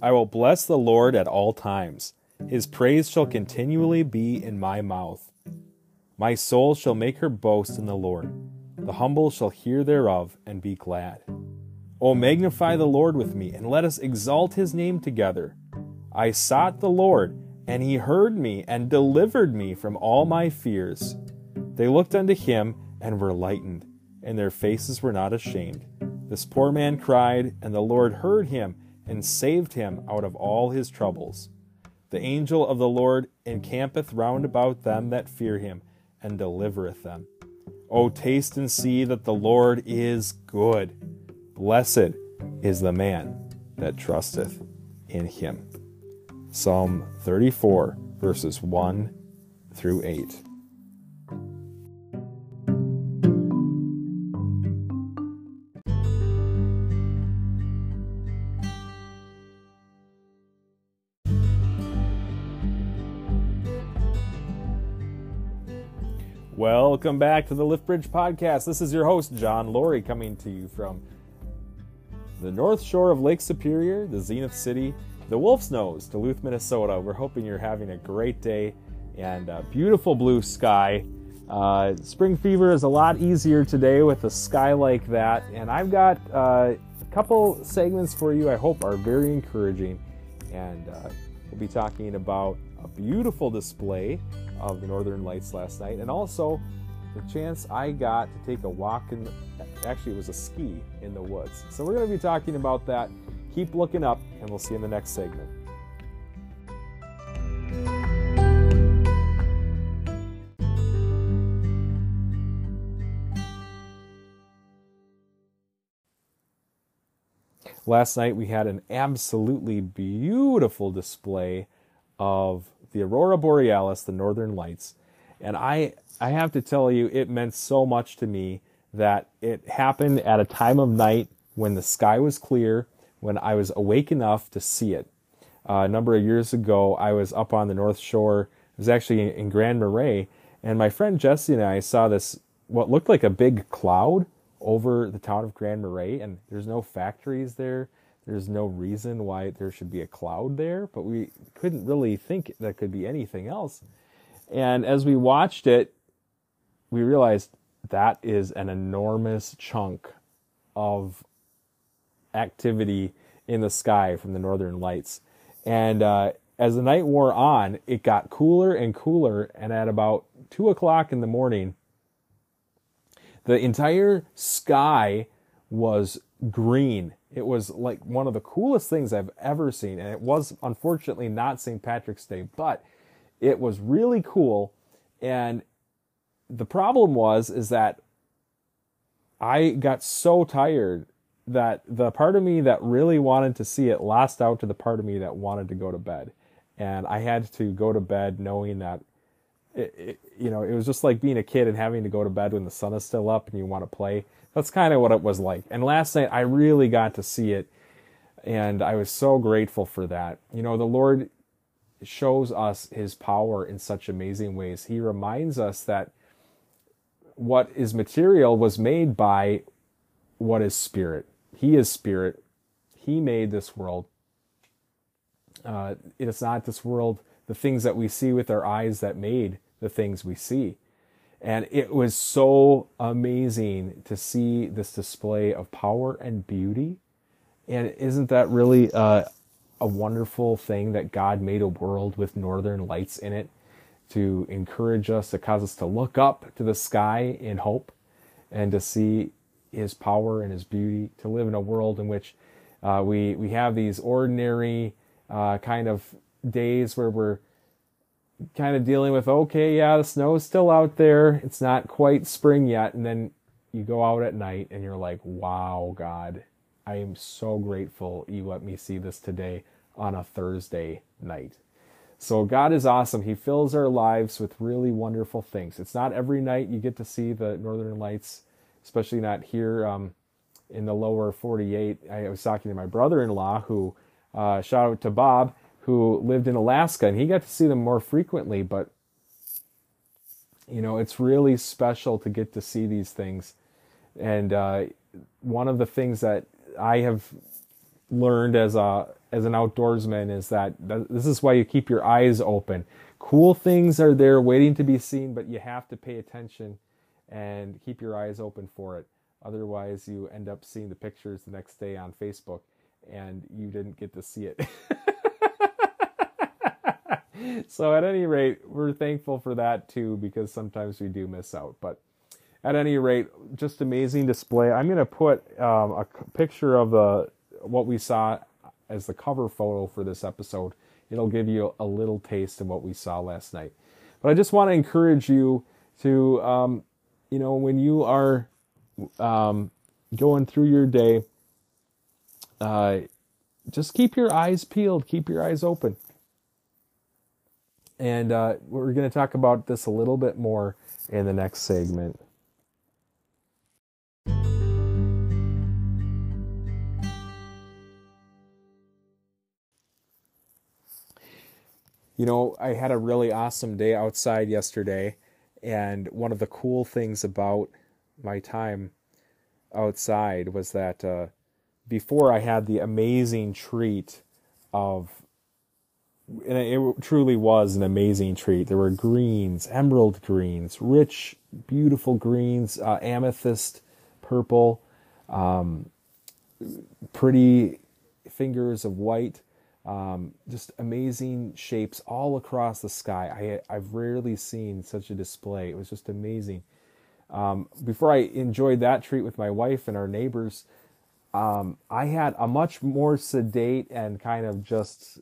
I will bless the Lord at all times. His praise shall continually be in my mouth. My soul shall make her boast in the Lord. The humble shall hear thereof and be glad. O magnify the Lord with me, and let us exalt his name together. I sought the Lord, and he heard me and delivered me from all my fears. They looked unto him and were lightened, and their faces were not ashamed. This poor man cried, and the Lord heard him and saved him out of all his troubles. The angel of the Lord encampeth round about them that fear him, and delivereth them. O taste and see that the Lord is good. Blessed is the man that trusteth in him. Psalm 34, verses 1 through 8. Welcome back to the Liftbridge Podcast. This is your host, John Laurie, coming to you from the north shore of Lake Superior, the Zenith City, the Wolf's Nose, Duluth, Minnesota. We're hoping you're having a great day and a beautiful blue sky. Uh, spring fever is a lot easier today with a sky like that, and I've got uh, a couple segments for you I hope are very encouraging. And uh, we'll be talking about a beautiful display of the Northern Lights last night, and also the chance I got to take a walk in. The, actually, it was a ski in the woods. So we're going to be talking about that. Keep looking up, and we'll see you in the next segment. Last night we had an absolutely beautiful display of the aurora borealis, the northern lights. And I I have to tell you it meant so much to me that it happened at a time of night when the sky was clear, when I was awake enough to see it. Uh, a number of years ago, I was up on the North Shore. It was actually in Grand Marais, and my friend Jesse and I saw this what looked like a big cloud over the town of Grand Marais, and there's no factories there. There's no reason why there should be a cloud there, but we couldn't really think that could be anything else. And as we watched it, we realized that is an enormous chunk of activity in the sky from the northern lights. And uh, as the night wore on, it got cooler and cooler. And at about two o'clock in the morning, the entire sky was green it was like one of the coolest things I've ever seen. And it was unfortunately not St. Patrick's Day, but it was really cool. And the problem was, is that I got so tired that the part of me that really wanted to see it lost out to the part of me that wanted to go to bed. And I had to go to bed knowing that it, it, you know, it was just like being a kid and having to go to bed when the sun is still up and you want to play. That's kind of what it was like. And last night I really got to see it and I was so grateful for that. You know, the Lord shows us his power in such amazing ways. He reminds us that what is material was made by what is spirit. He is spirit. He made this world. Uh, it is not this world, the things that we see with our eyes that made the things we see. And it was so amazing to see this display of power and beauty. And isn't that really uh, a wonderful thing that God made a world with northern lights in it to encourage us, to cause us to look up to the sky in hope and to see his power and his beauty, to live in a world in which uh, we, we have these ordinary uh, kind of days where we're kind of dealing with okay, yeah, the snow is still out there. It's not quite spring yet. And then you go out at night and you're like, wow, God, I am so grateful you let me see this today on a Thursday night. So God is awesome. He fills our lives with really wonderful things. It's not every night you get to see the northern lights, especially not here um, in the lower 48. I was talking to my brother-in-law who, uh, shout out to Bob, who lived in Alaska, and he got to see them more frequently. But you know, it's really special to get to see these things. And uh, one of the things that I have learned as a as an outdoorsman is that this is why you keep your eyes open. Cool things are there waiting to be seen, but you have to pay attention and keep your eyes open for it. Otherwise, you end up seeing the pictures the next day on Facebook and you didn't get to see it. so, at any rate, we're thankful for that too because sometimes we do miss out. But at any rate, just amazing display. I'm going to put um, a picture of the what we saw as the cover photo for this episode. It'll give you a little taste of what we saw last night. But I just want to encourage you to, um, you know, when you are um, going through your day, uh, just keep your eyes peeled, keep your eyes open. And uh, we're going to talk about this a little bit more in the next segment. You know, I had a really awesome day outside yesterday, and one of the cool things about my time outside was that uh, before I had the amazing treat of, and it truly was an amazing treat. There were greens, emerald greens, rich, beautiful greens, uh, amethyst purple, um, pretty fingers of white um, just amazing shapes all across the sky. I, I've rarely seen such a display. It was just amazing. Um, before I enjoyed that treat with my wife and our neighbors, um, I had a much more sedate and kind of just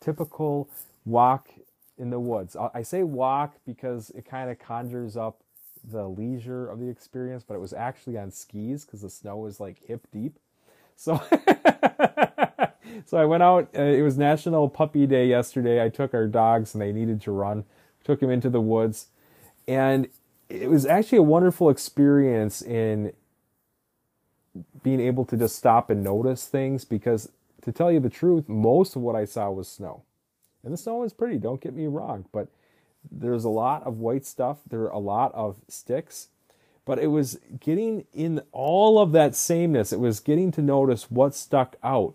typical walk in the woods. I say walk because it kind of conjures up the leisure of the experience, but it was actually on skis because the snow was like hip deep. So so I went out. Uh, it was National Puppy Day yesterday. I took our dogs and they needed to run. Took them into the woods, and it was actually a wonderful experience in being able to just stop and notice things. Because to tell you the truth, most of what I saw was snow, and the snow was pretty. Don't get me wrong, but there's a lot of white stuff. There are a lot of sticks but it was getting in all of that sameness. It was getting to notice what stuck out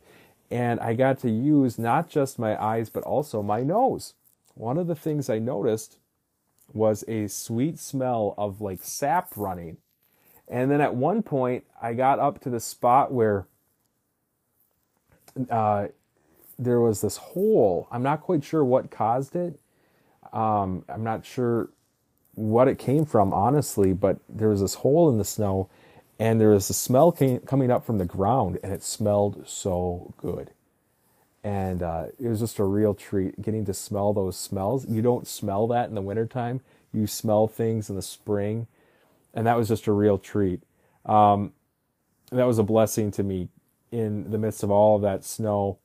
and I got to use not just my eyes but also my nose. One of the things I noticed was a sweet smell of like sap running. And then at one point, I got up to the spot where uh, there was this hole. I'm not quite sure what caused it. Um, I'm not sure what it came from, honestly, but there was this hole in the snow and there was a smell came, coming up from the ground, and it smelled so good. And uh, it was just a real treat getting to smell those smells. You don't smell that in the wintertime. You smell things in the spring, and that was just a real treat. Um, that was a blessing to me in the midst of all of that snow.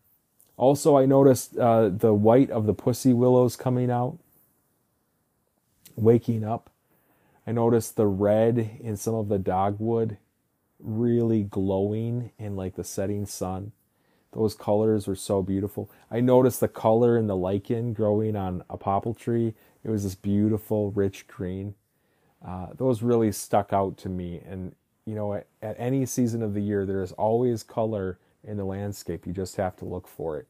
Also, I noticed uh, the white of the pussy willows coming out, waking up. I noticed the red in some of the dogwood really glowing in like the setting sun. Those colors were so beautiful. I noticed the color in the lichen growing on a popple tree. It was this beautiful, rich green. Uh, those really stuck out to me. And, you know, at, at any season of the year, there is always color in the landscape. You just have to look for it.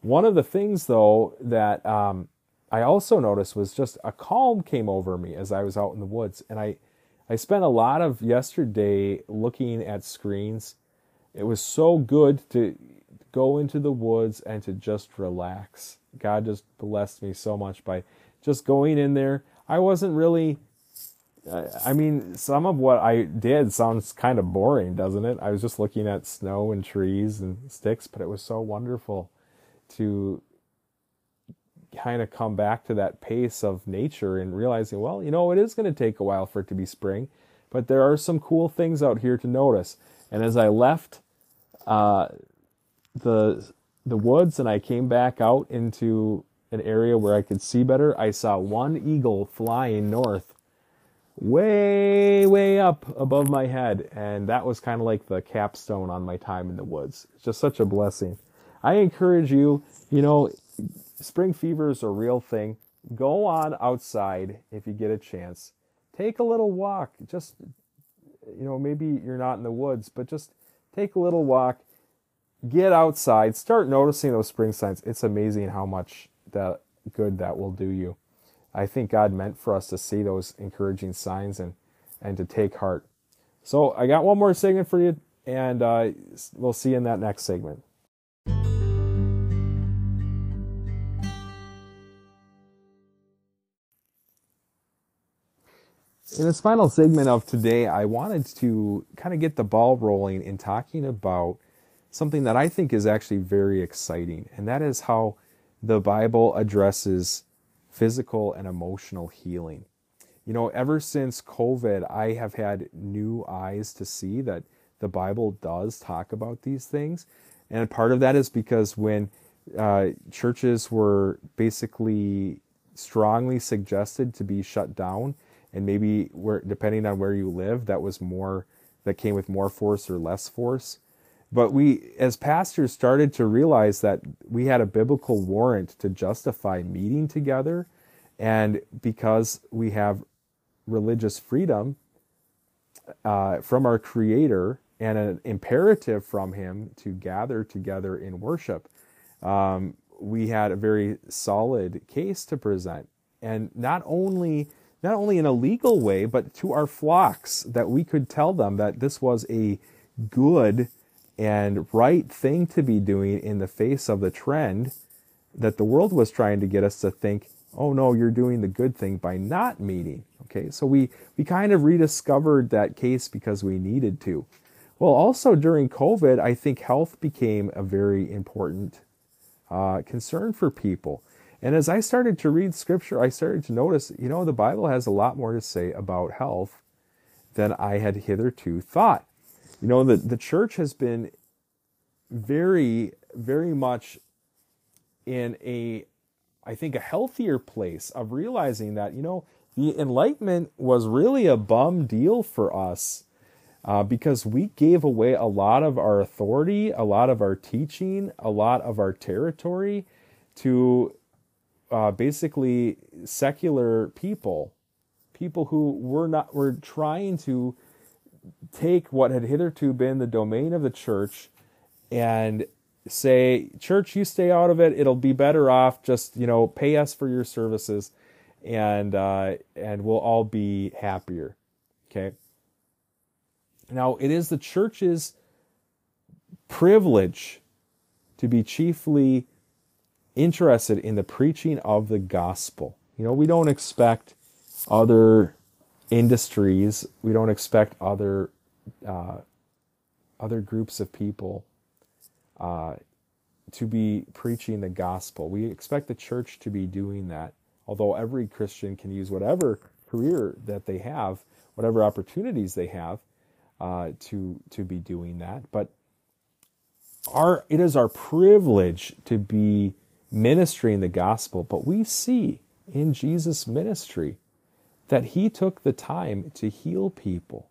One of the things, though, that um, I also noticed was just a calm came over me as I was out in the woods. And I, I spent a lot of yesterday looking at screens. It was so good to go into the woods and to just relax. God just blessed me so much by just going in there. I wasn't really I mean, some of what I did sounds kind of boring, doesn't it? I was just looking at snow and trees and sticks, but it was so wonderful to kind of come back to that pace of nature and realizing, well, you know, it is going to take a while for it to be spring, but there are some cool things out here to notice. And as I left uh, the the woods and I came back out into an area where I could see better, I saw one eagle flying north, way way up above my head, and that was kind of like the capstone on my time in the woods. It's just such a blessing. I encourage you, you know, spring fever is a real thing. Go on outside if you get a chance. Take a little walk. Just, you know, maybe you're not in the woods, but just take a little walk get outside, start noticing those spring signs. It's amazing how much that good that will do you. I think God meant for us to see those encouraging signs and and to take heart. So I got one more segment for you, and uh, we'll see you in that next segment. In this final segment of today, I wanted to kind of get the ball rolling in talking about something that I think is actually very exciting, and that is how the Bible addresses physical and emotional healing. You know, ever since COVID, I have had new eyes to see that the Bible does talk about these things. And part of that is because when uh, churches were basically strongly suggested to be shut down, and maybe where depending on where you live that was more that came with more force or less force. But we as pastors started to realize that we had a biblical warrant to justify meeting together. And because we have religious freedom uh, from our creator and an imperative from him to gather together in worship um, we had a very solid case to present. And not only not only in a legal way, but to our flocks, that we could tell them that this was a good and right thing to be doing in the face of the trend that the world was trying to get us to think, oh no, you're doing the good thing by not meeting. Okay, so we, we kind of rediscovered that case because we needed to. Well, also during COVID, I think health became a very important uh, concern for people. And as I started to read scripture, I started to notice, you know, the Bible has a lot more to say about health than I had hitherto thought. You know, the, the church has been very, very much in a, I think, a healthier place of realizing that, you know, the Enlightenment was really a bum deal for us uh, because we gave away a lot of our authority, a lot of our teaching, a lot of our territory to uh, basically secular people, people who were not were trying to take what had hitherto been the domain of the church and say, "Church, you stay out of it. It'll be better off. Just you know, pay us for your services, and uh, and we'll all be happier." Okay. Now it is the church's privilege to be chiefly interested in the preaching of the gospel. You know, we don't expect other industries, we don't expect other uh, other groups of people uh, to be preaching the gospel. We expect the church to be doing that. Although every Christian can use whatever career that they have, whatever opportunities they have uh, to to be doing that, but our it is our privilege to be ministering the gospel, but we see in Jesus' ministry that he took the time to heal people.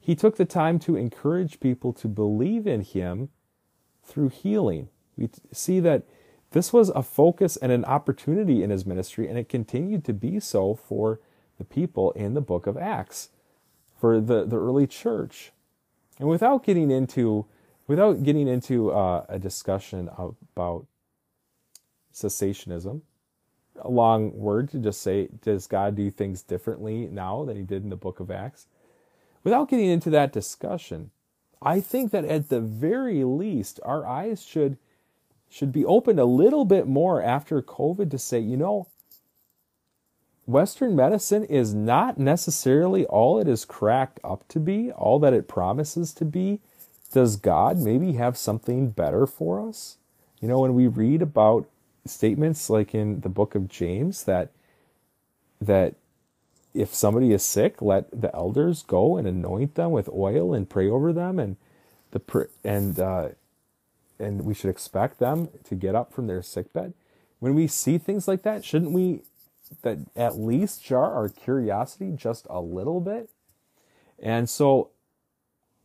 He took the time to encourage people to believe in him through healing. We see that this was a focus and an opportunity in his ministry, and it continued to be so for the people in the book of Acts, for the, the early church. And without getting into without getting into uh, a discussion about cessationism. A long word to just say, does God do things differently now than he did in the book of Acts? Without getting into that discussion, I think that at the very least, our eyes should should be opened a little bit more after COVID to say, you know, Western medicine is not necessarily all it is cracked up to be, all that it promises to be. Does God maybe have something better for us? You know, when we read about statements like in the book of James that that if somebody is sick, let the elders go and anoint them with oil and pray over them, and the and uh, and we should expect them to get up from their sick bed. When we see things like that, shouldn't we that at least jar our curiosity just a little bit? And so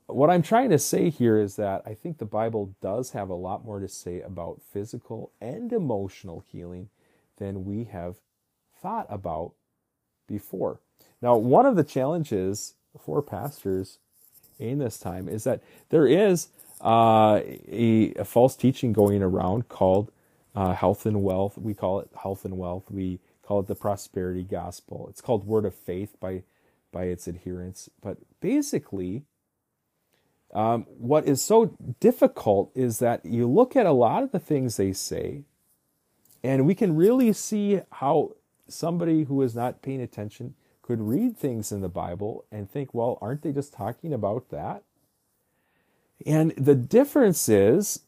what I'm trying to say here is that I think the Bible does have a lot more to say about physical and emotional healing than we have thought about before. Now, one of the challenges for pastors in this time is that there is uh, a, a, false teaching going around called uh, health and wealth. We call it health and wealth. We call it the prosperity gospel. It's called word of faith by by its adherents. But basically, um, what is so difficult is that you look at a lot of the things they say, and we can really see how somebody who is not paying attention could read things in the Bible and think, well, aren't they just talking about that? And the difference is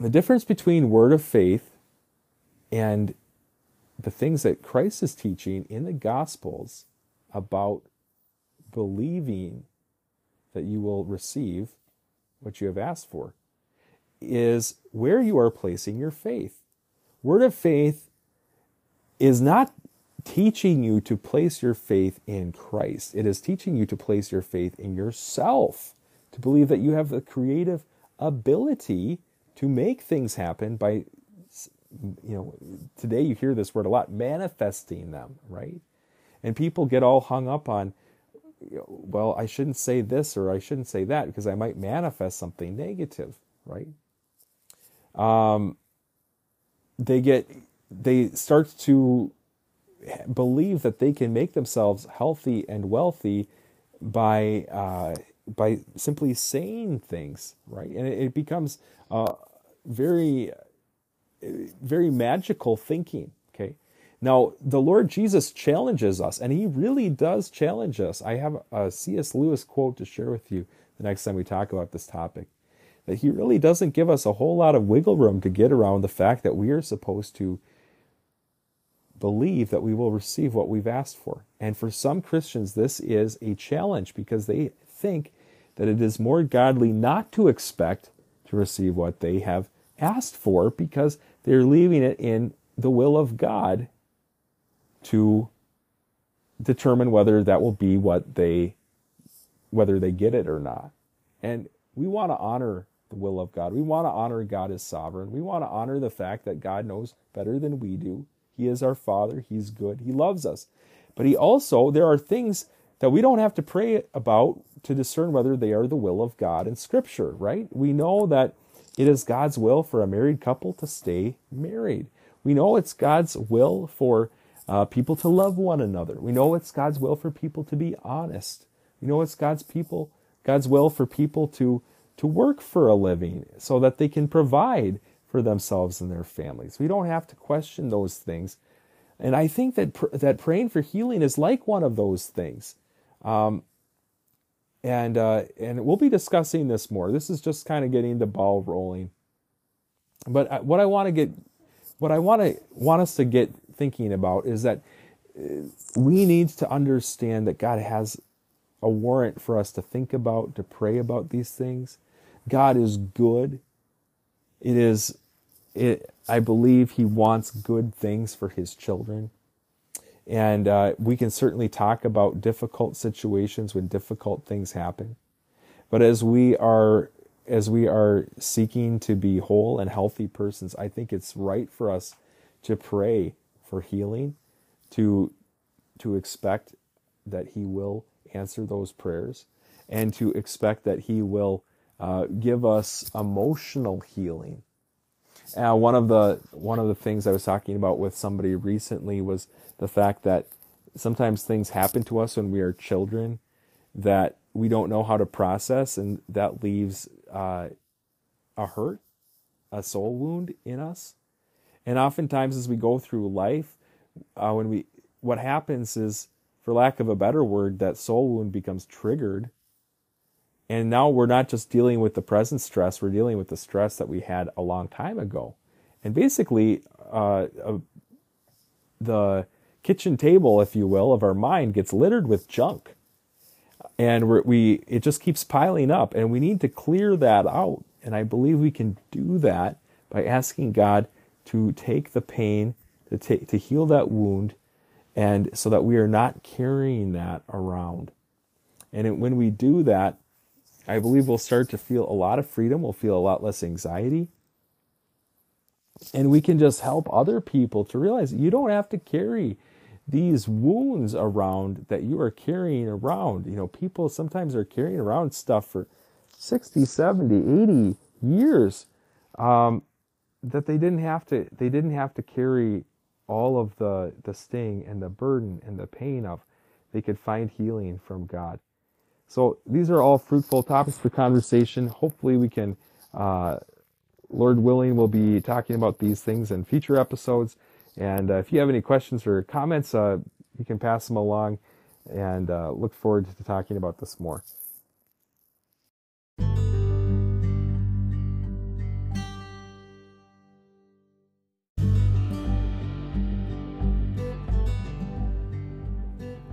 the difference between word of faith and the things that Christ is teaching in the Gospels about believing that you will receive what you have asked for is where you are placing your faith. Word of faith is not teaching you to place your faith in Christ. It is teaching you to place your faith in yourself, to believe that you have the creative ability to make things happen by you know today you hear this word a lot manifesting them right and people get all hung up on well i shouldn't say this or i shouldn't say that because i might manifest something negative right um they get they start to believe that they can make themselves healthy and wealthy by uh, by simply saying things, right? And it, it becomes uh, very very magical thinking. Okay. Now, the Lord Jesus challenges us, and He really does challenge us. I have a C.S. Lewis quote to share with you the next time we talk about this topic. That He really doesn't give us a whole lot of wiggle room to get around the fact that we are supposed to believe that we will receive what we've asked for. And for some Christians, this is a challenge because they think that it is more godly not to expect to receive what they have asked for because they're leaving it in the will of God to determine whether that will be what they whether they get it or not. And we want to honor the will of God. We want to honor God as sovereign. We want to honor the fact that God knows better than we do. He is our Father. He's good. He loves us. But He also, there are things that we don't have to pray about to discern whether they are the will of God in Scripture, right? We know that it is God's will for a married couple to stay married. We know it's God's will for uh, people to love one another. We know it's God's will for people to be honest. We know it's God's people, God's will for people to to work for a living so that they can provide for themselves and their families. We don't have to question those things. And I think that pr- that praying for healing is like one of those things. Um, and uh, and we'll be discussing this more. This is just kind of getting the ball rolling. But uh, what I want to get, what I want to want us to get thinking about is that uh, we need to understand that God has a warrant for us to think about, to pray about these things. God is good. It is it, I believe he wants good things for his children. And uh, we can certainly talk about difficult situations when difficult things happen. But as we are as we are seeking to be whole and healthy persons, I think it's right for us to pray for healing, to to expect that He will answer those prayers, and to expect that He will uh, give us emotional healing. Uh, one of the one of the things I was talking about with somebody recently was the fact that sometimes things happen to us when we are children that we don't know how to process, and that leaves uh, a hurt, a soul wound in us. And oftentimes, as we go through life, uh, when we what happens is, for lack of a better word, that soul wound becomes triggered and now we're not just dealing with the present stress, we're dealing with the stress that we had a long time ago. And basically, uh, uh, the kitchen table, if you will, of our mind gets littered with junk. And we it just keeps piling up, and we need to clear that out. And I believe we can do that by asking God to take the pain, to take to heal that wound, and so that we are not carrying that around. And it, when we do that, I believe we'll start to feel a lot of freedom. We'll feel a lot less anxiety. And we can just help other people to realize you don't have to carry these wounds around that you are carrying around. You know, people sometimes are carrying around stuff for 60, 70, 80 years um, that they didn't have to they didn't have to carry all of the the sting and the burden and the pain of they could find healing from God. So these are all fruitful topics for conversation. Hopefully we can uh, Lord willing, we'll be talking about these things in future episodes. And uh, if you have any questions or comments, uh, you can pass them along and uh, look forward to talking about this more.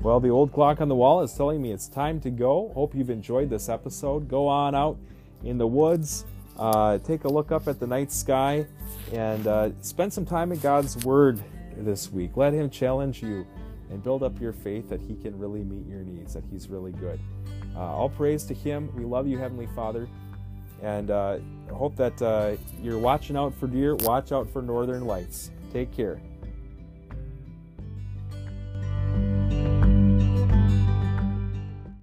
Well, the old clock on the wall is telling me it's time to go. Hope you've enjoyed this episode. Go on out in the woods, uh, take a look up at the night sky, and uh, spend some time in God's Word this week. Let Him challenge you and build up your faith that He can really meet your needs, that He's really good. Uh, all praise to Him. We love you, Heavenly Father, and uh, hope that uh, you're watching out for deer. Watch out for northern lights. Take care.